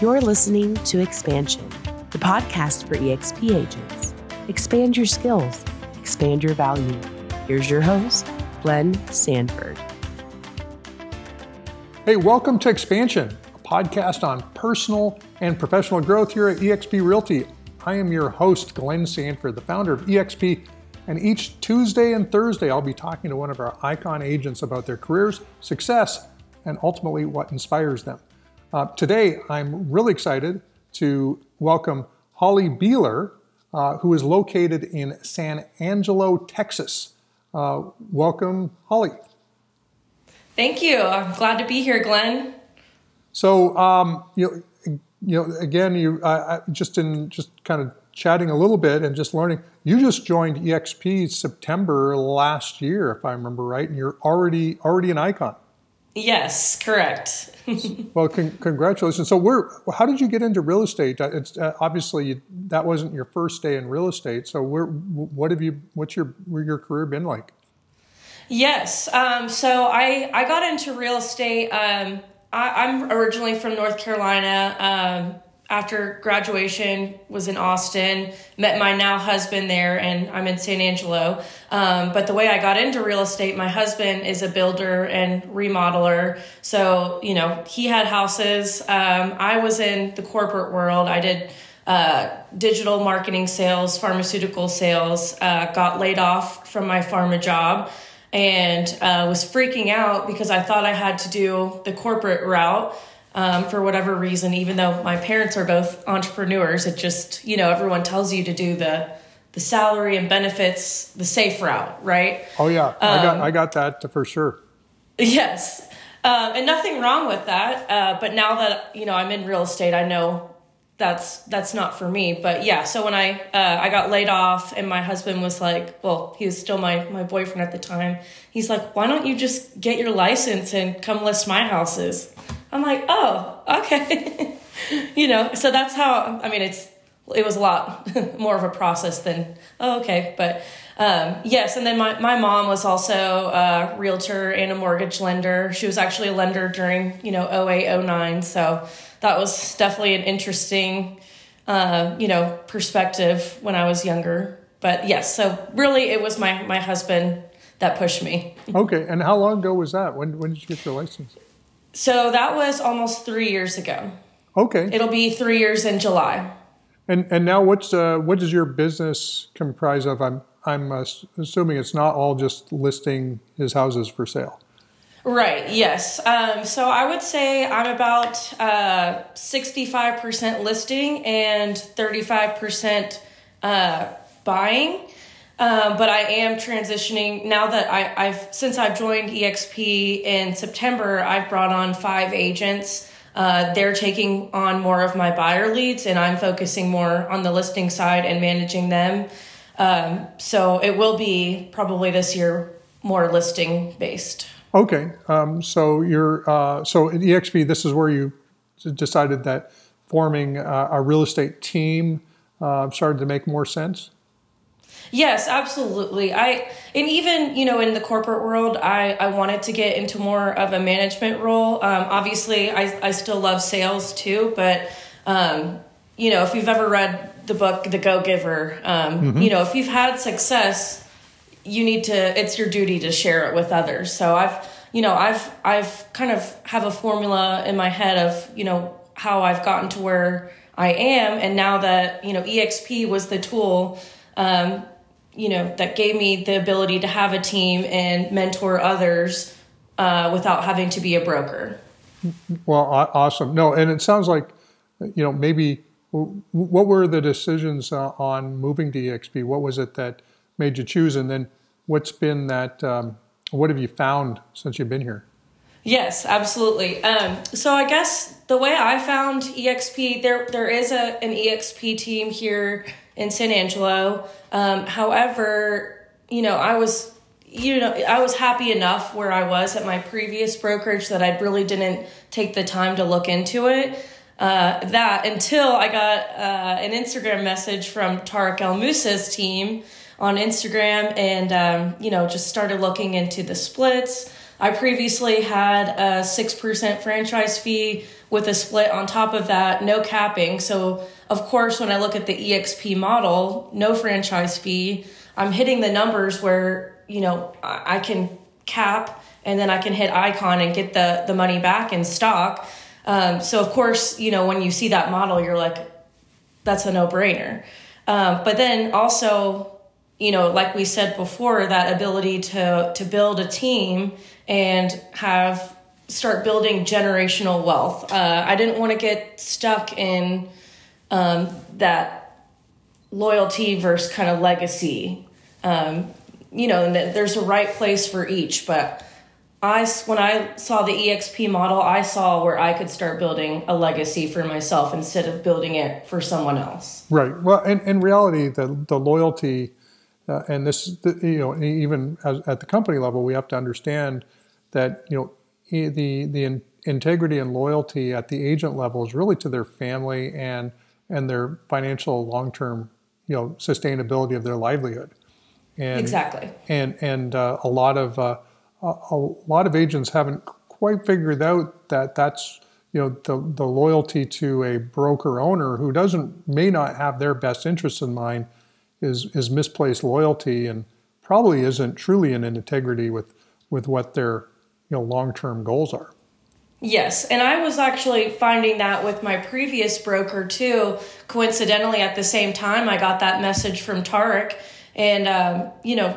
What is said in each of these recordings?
You're listening to Expansion, the podcast for EXP agents. Expand your skills, expand your value. Here's your host, Glenn Sanford. Hey, welcome to Expansion, a podcast on personal and professional growth here at eXp Realty. I am your host, Glenn Sanford, the founder of eXp, and each Tuesday and Thursday I'll be talking to one of our icon agents about their careers, success, and ultimately what inspires them. Uh, today, I'm really excited to welcome Halle Beeler, uh, who is located in San Angelo, Texas. Uh, welcome, Halle. Thank you. I'm glad to be here, Glenn. So, um, you know, you know, again, you just in just kind of chatting a little bit and just learning. You just joined EXP September last year, if I remember right, and you're already already an icon. Yes, correct. well, con- congratulations. So, where? How did you get into real estate? Uh, it's uh, obviously you, that wasn't your first day in real estate. So, where? What have you? What's your your career been like? Yes. Um, so I I got into real estate. Um, I, am originally from North Carolina. Um, after graduation was in austin met my now husband there and i'm in san angelo. Um, but the way i got into real estate my husband is a builder and remodeler. So you know he had houses. Um, i was in the corporate world. I did uh, digital marketing sales pharmaceutical sales uh, got laid off from my pharma job and uh, was freaking out because i thought i had to do the corporate route um, for whatever reason, even though my parents are both entrepreneurs, it just, you know, everyone tells you to do the the salary and benefits, the safe route, right? Oh yeah, um, I got I got that for sure. Yes, um, and nothing wrong with that. Uh, but now that you know I'm in real estate, I know that's that's not for me. But yeah, so when I uh, I got laid off, and my husband was like, well, he was still my my boyfriend at the time. He's like, why don't you just get your license and come list my houses? I'm like, oh, okay. you know, so that's how, I mean, it's, it was a lot more of a process than, oh, okay. But um, yes, and then my, my mom was also a realtor and a mortgage lender. She was actually a lender during, you know, 08, 09. So that was definitely an interesting, uh, you know, perspective when I was younger. But yes, so really it was my, my husband that pushed me. Okay. And how long ago was that? When, when did you get your license? So that was almost three years ago. Okay. It'll be three years in July. And and now what's uh, what does your business comprise of? I'm I'm uh, assuming it's not all just listing his houses for sale. Right. Yes. Um, so I would say I'm about uh, sixty-five percent listing and thirty-five percent uh, buying. Um, but I am transitioning now that I, have since I've joined EXP in September. I've brought on five agents. Uh, they're taking on more of my buyer leads, and I'm focusing more on the listing side and managing them. Um, so it will be probably this year more listing based. Okay, um, so you're uh, so at EXP. This is where you decided that forming uh, a real estate team uh, started to make more sense. Yes, absolutely. I and even you know in the corporate world, I I wanted to get into more of a management role. Um, obviously, I I still love sales too, but um, you know if you've ever read the book The Go Giver, um, mm-hmm. you know if you've had success, you need to. It's your duty to share it with others. So I've you know I've I've kind of have a formula in my head of you know how I've gotten to where I am, and now that you know EXP was the tool. Um, you know that gave me the ability to have a team and mentor others uh, without having to be a broker. Well, awesome. No, and it sounds like you know maybe what were the decisions uh, on moving to EXP? What was it that made you choose, and then what's been that? Um, what have you found since you've been here? Yes, absolutely. Um, so I guess the way I found EXP, there there is a an EXP team here in San Angelo. Um, however, you know, I was you know I was happy enough where I was at my previous brokerage that I really didn't take the time to look into it. Uh, that until I got uh, an Instagram message from Tarek El Moussa's team on Instagram, and um, you know just started looking into the splits I previously had a 6% franchise fee with a split on top of that, no capping. So, of course, when I look at the EXP model, no franchise fee, I'm hitting the numbers where, you know, I can cap and then I can hit icon and get the, the money back in stock. Um, so, of course, you know, when you see that model, you're like, that's a no brainer. Um, but then also, you know, like we said before, that ability to to build a team and have start building generational wealth. Uh, I didn't want to get stuck in um, that loyalty versus kind of legacy. Um, you know, there's a right place for each, but I when I saw the EXP model, I saw where I could start building a legacy for myself instead of building it for someone else. Right. Well, in, in reality, the the loyalty, uh, and this, the, you know, even as, at the company level, we have to understand that you know the the in, integrity and loyalty at the agent level is really to their family and and their financial long term you know sustainability of their livelihood. And, exactly. And and uh, a lot of uh, a, lot of agents haven't quite figured out that that's you know the, the loyalty to a broker owner who doesn't may not have their best interests in mind is is misplaced loyalty and probably isn't truly in integrity with with what their you know long-term goals are yes and i was actually finding that with my previous broker too coincidentally at the same time i got that message from tarek and um, you know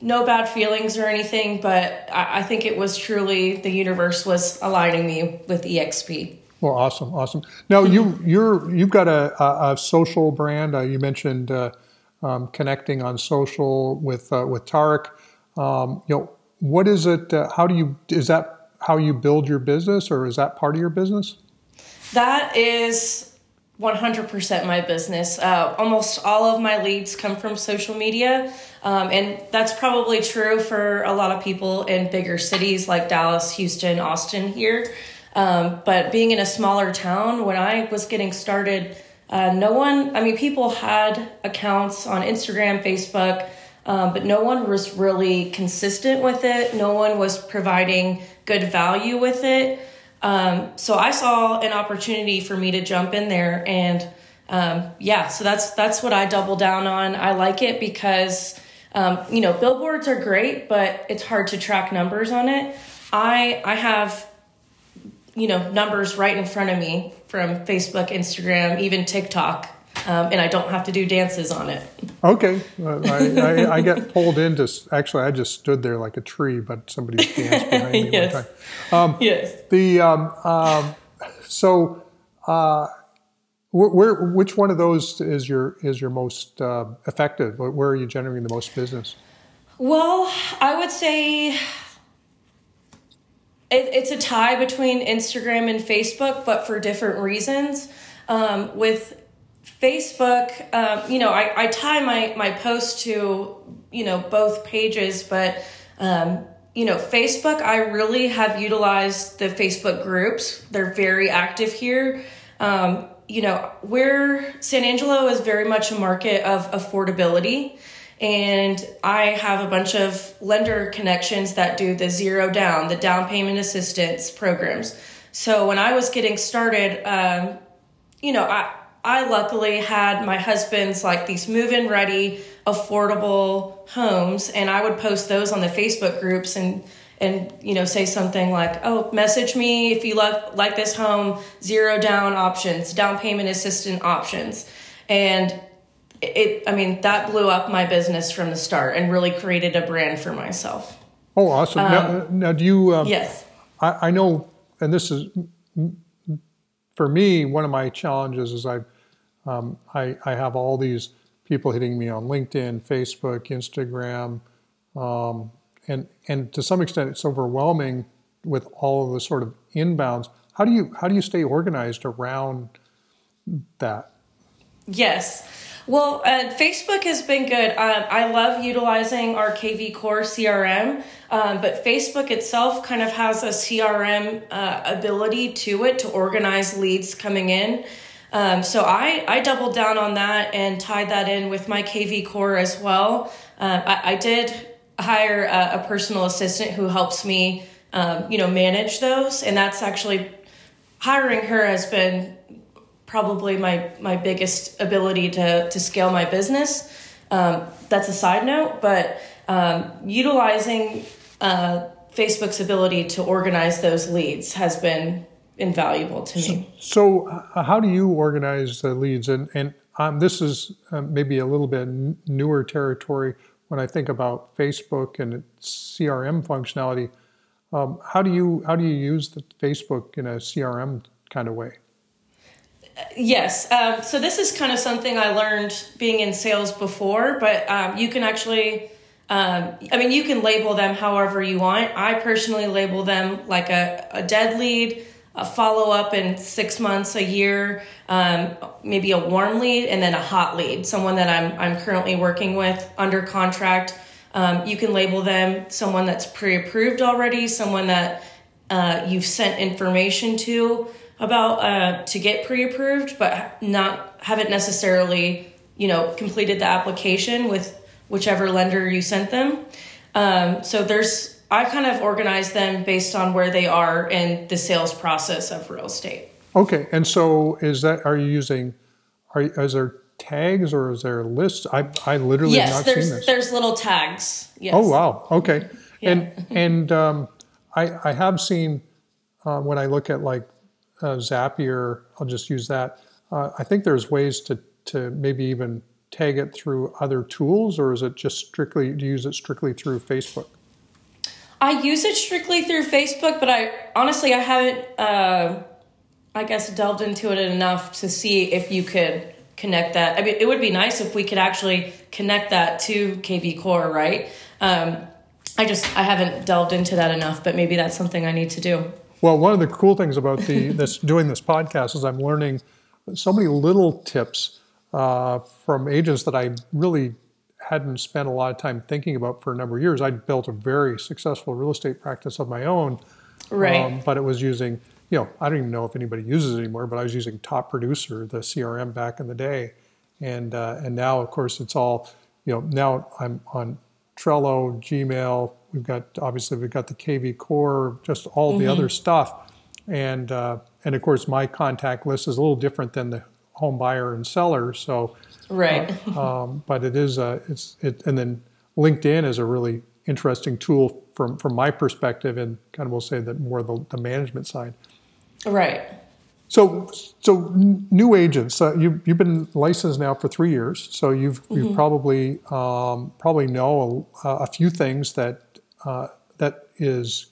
no bad feelings or anything, but I, I, think it was truly the universe was aligning me with EXP. Well, awesome, awesome. Now you you're you've got a, a, a social brand. Uh, you mentioned uh, um, connecting on social with uh, with Tarek. Um, you know, what is it? Uh, how do you is that how you build your business, or is that part of your business? That is 100% my business. Uh, almost all of my leads come from social media. Um, and that's probably true for a lot of people in bigger cities like Dallas, Houston, Austin here. Um, but being in a smaller town, when I was getting started, uh, no one, I mean, people had accounts on Instagram, Facebook, um, but no one was really consistent with it. No one was providing good value with it. Um, so I saw an opportunity for me to jump in there and um, yeah, so that's that's what I double down on. I like it because um, you know billboards are great, but it's hard to track numbers on it. I I have you know numbers right in front of me from Facebook, Instagram, even TikTok um, and I don't have to do dances on it. Okay, I, I, I, get pulled into. Actually, I just stood there like a tree, but somebody danced behind me yes. one time. Um, yes. The um, um, so uh, where which one of those is your is your most uh, effective? Where are you generating the most business? Well, I would say it's a tie between Instagram and Facebook, but for different reasons. Um, with Facebook, um, you know, I, I tie my, my post to, you know, both pages, but, um, you know, Facebook, I really have utilized the Facebook groups. They're very active here. Um, you know, where San Angelo is very much a market of affordability. And I have a bunch of lender connections that do the zero down, the down payment assistance programs. So when I was getting started, um, you know, I, I luckily had my husband's like these move in ready, affordable homes, and I would post those on the Facebook groups and and you know say something like, "Oh, message me if you like like this home, zero down options, down payment assistant options," and it. I mean, that blew up my business from the start and really created a brand for myself. Oh, awesome! Um, now, now, do you? Um, yes. I, I know, and this is for me, one of my challenges is I, um, I, I have all these people hitting me on LinkedIn, Facebook, Instagram, um, and and to some extent it's overwhelming with all of the sort of inbounds. How do you how do you stay organized around that? Yes. Well, uh, Facebook has been good. Um, I love utilizing our KV Core CRM, um, but Facebook itself kind of has a CRM uh, ability to it to organize leads coming in. Um, so I, I doubled down on that and tied that in with my KV Core as well. Uh, I, I, did hire a, a, personal assistant who helps me um, you know, manage those. And that's actually hiring her has been probably my my biggest ability to to scale my business. Um, that's a side note, but um, utilizing uh, Facebook's ability to organize those leads has been invaluable to me. So, uh, how do you organize the leads? And and um, this is uh, maybe a little bit newer territory when I think about Facebook and its CRM functionality. Um, how do you how do you use the Facebook in a CRM kind of way? Yes. Um, so this is kind of something I learned being in sales before, but um, you can actually, um, I mean, you can label them however you want. I personally label them like a, a dead lead, a follow up in six months, a year, um, maybe a warm lead, and then a hot lead, someone that I'm, I'm currently working with under contract. Um, you can label them someone that's pre approved already, someone that uh, you've sent information to about uh, to get pre-approved, but not haven't necessarily you know completed the application with whichever lender you sent them. Um, so there's I kind of organize them based on where they are in the sales process of real estate. Okay, and so is that are you using? Are is there tags or is there lists? I I literally yes, not there's seen this. there's little tags. Yes. Oh wow. Okay. Yeah. And and um, I I have seen uh, when I look at like uh, Zapier, I'll just use that. Uh, I think there's ways to, to maybe even tag it through other tools, or is it just strictly, do you use it strictly through Facebook? I use it strictly through Facebook, but I honestly, I haven't, uh, I guess, delved into it enough to see if you could connect that. I mean, it would be nice if we could actually connect that to KV Core, right? Um, I just, I haven't delved into that enough, but maybe that's something I need to do. Well, one of the cool things about the this doing this podcast is I'm learning so many little tips uh, from agents that I really hadn't spent a lot of time thinking about for a number of years. I'd built a very successful real estate practice of my own, right? Um, but it was using, you know, I don't even know if anybody uses it anymore, but I was using Top Producer, the CRM back in the day, and uh, and now of course it's all, you know, now I'm on Trello, Gmail, We've got obviously we've got the KV core, just all mm-hmm. the other stuff, and uh, and of course my contact list is a little different than the home buyer and seller. So right, uh, um, but it is a it's it and then LinkedIn is a really interesting tool from from my perspective, and kind of we'll say that more the, the management side. Right. So, so new agents, uh, you, you've been licensed now for three years, so you've, mm-hmm. you probably um, probably know a, a, few things that uh, that is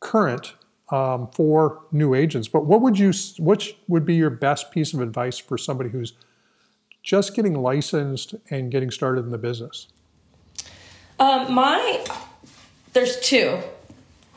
current um, for new agents. But what would you, which would be your best piece of advice for somebody who's just getting licensed and getting started in the business? Um, my, there's two.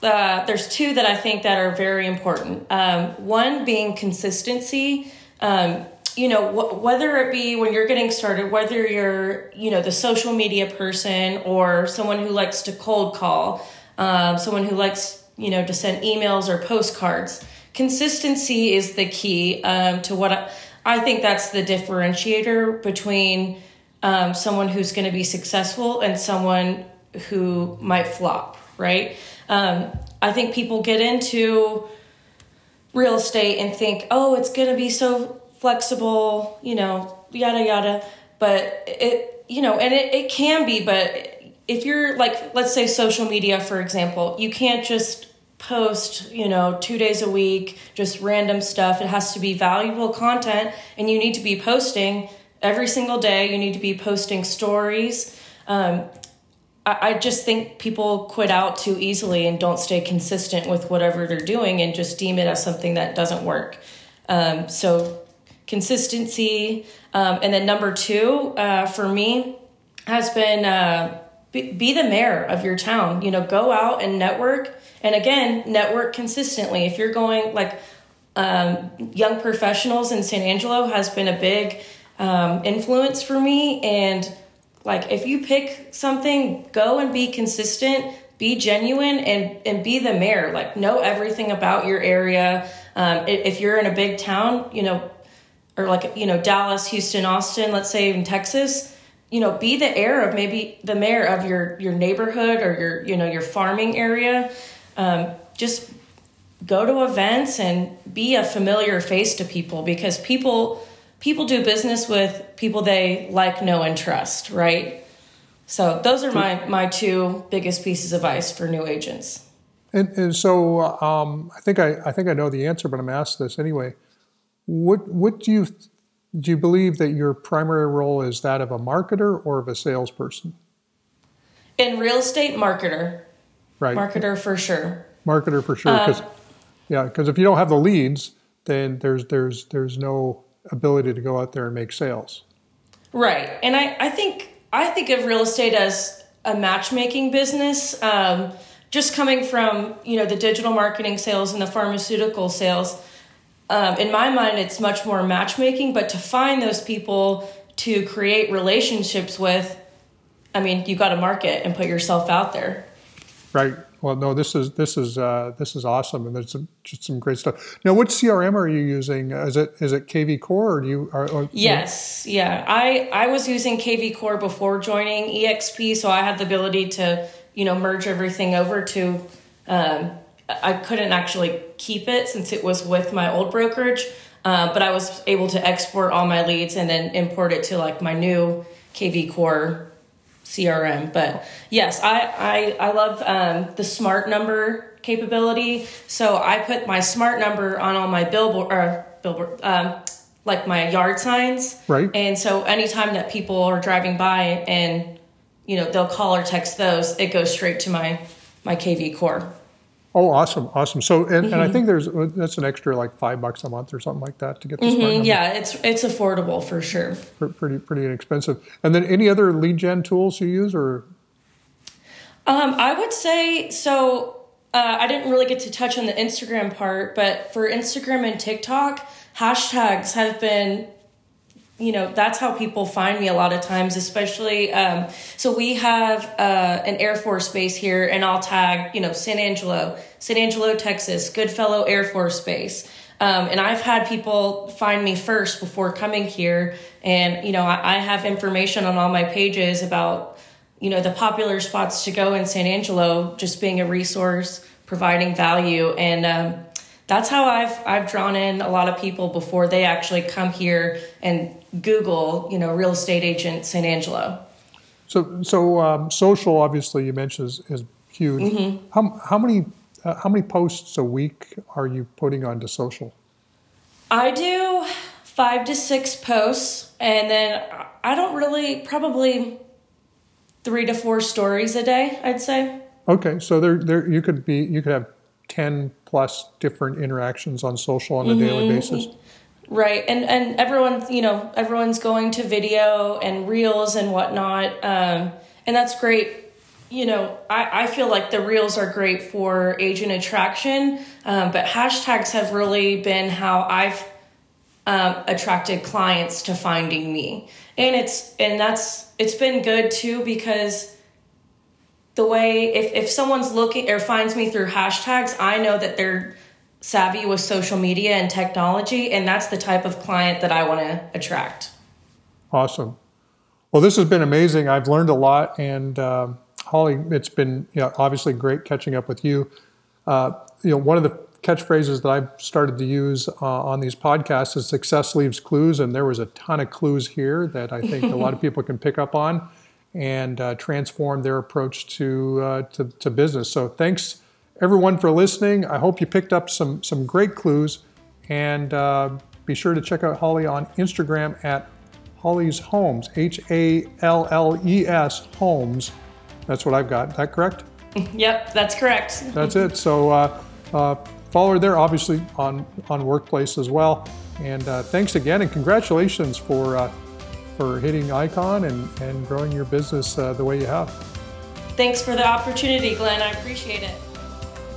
Uh, there's two that I think that are very important. Um, one being consistency. Um, you know, wh- whether it be when you're getting started, whether you're, you know, the social media person or someone who likes to cold call, um, someone who likes, you know, to send emails or postcards, consistency is the key um, to what I, I, think that's the differentiator between um, someone who's going to be successful and someone who might flop, right? Um, I think people get into real estate and think, oh, it's going to be so flexible, you know, yada yada. But it, you know, and it, it can be, but if you're like, let's say social media, for example, you can't just post, you know, two days a week, just random stuff. It has to be valuable content, and you need to be posting every single day. You need to be posting stories. Um, I, just think people quit out too easily and don't stay consistent with whatever they're doing and just deem it as something that doesn't work. Um, so consistency. Um, and then number two, uh, for me, has been uh, be, be the mayor of your town. You know, go out and network. And again, network consistently. If you're going like um, young professionals in San Angelo has been a big um, influence for me. And like, if you pick something, go and be consistent, be genuine, and and be the mayor. Like, know everything about your area. Um, if you're in a big town, you know, or like you know Dallas, Houston, Austin, let's say in Texas, you know, be the heir of maybe the mayor of your your neighborhood or your you know your farming area. um, just go to events and be a familiar face to people because people people do business with people they like, know, and trust, right? So those are my my two biggest pieces of advice for new agents. And, and so um, I think I, I think I know the answer, but I'm asked this anyway. What what do you do you believe that your primary role is that of a marketer or of a salesperson? In real estate, marketer. Right. Marketer for sure. Marketer for sure. Because uh, yeah, because if you don't have the leads, then there's there's there's no ability to go out there and make sales. Right. And I, I think I think of real estate as a matchmaking business. Um, just coming from you know the digital marketing sales and the pharmaceutical sales, um, in my mind, it's much more matchmaking. But to find those people to create relationships with, I mean, you got to market and put yourself out there. Right. Well, no, this is this is uh, this is awesome, and there's some, just some great stuff. Now, what CRM are you using? Is it is it KV Core or do you? Are, or, yes, yeah. I I was using KV Core before joining EXP, so I had the ability to you know merge everything over to. Um, I couldn't actually keep it since it was with my old brokerage, uh, but I was able to export all my leads and then import it to like my new KV Core CRM. But yes, I I, I love um, the smart number capability. So I put my smart number on all my billboard or billboard. Um, like my yard signs. Right. And so anytime that people are driving by and you know they'll call or text those, it goes straight to my my KV core. Oh, awesome, awesome. So, and, mm-hmm. and I mm-hmm. think there's that's an extra like five bucks a month or something like that to get this. Mm-hmm. Yeah, it's it's affordable for sure. Pretty pretty inexpensive. And then any other lead gen tools you use or? Um, I would say so. Uh, I didn't really get to touch on the Instagram part, but for Instagram and TikTok, hashtags have been you know that's how people find me a lot of times especially um, so we have uh, an air force base here and i'll tag you know san angelo san angelo texas goodfellow air force base. Um, and i've had people find me first before coming here and you know I, I, have information on all my pages about you know the popular spots to go in san angelo just being a resource providing value and um, that's how I've I've drawn in a lot of people before they actually come here and Google, you know, real estate agent San Angelo. So, so um, social obviously you mentioned is, is huge. Mm-hmm. How, how many uh, how many posts a week are you putting onto social? I do five to six posts, and then I don't really probably three to four stories a day. I'd say. Okay, so there, there you could be you could have ten plus different interactions on social on a mm-hmm. daily basis. Right, and and everyone, you know, everyone's going to video and reels and whatnot, um, and that's great. You know, I, I feel like the reels are great for agent attraction, um, but hashtags have really been how I've um, attracted clients to finding me, and it's and that's it's been good too because the way if if someone's looking or finds me through hashtags, I know that they're savvy with social media and technology, and that's the type of client that I want to attract. Awesome. Well, this has been amazing. I've learned a lot, and uh, Halle, it's been you know, obviously great catching up with you. Uh, you know, one of the catchphrases that I've started to use uh, on these podcasts is "success leaves clues," and there was a ton of clues here that I think a lot of people can pick up on and uh, transform their approach to, uh, to to business. So, thanks everyone for listening. I hope you picked up some, some great clues. And uh, be sure to check out Halle on Instagram at Halle's Homes, H A L L E S Homes. That's what I've got. Is that correct? Yep, that's correct. that's it. So uh, uh, follow her there, obviously on on Workplace as well. And uh, thanks again, and congratulations for uh, for hitting icon and and growing your business uh, the way you have. Thanks for the opportunity, Glenn. I appreciate it.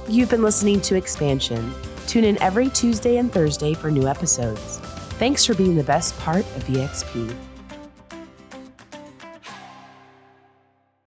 You've been listening to Expansion. Tune in every Tuesday and Thursday for new episodes. Thanks for being the best part of EXP.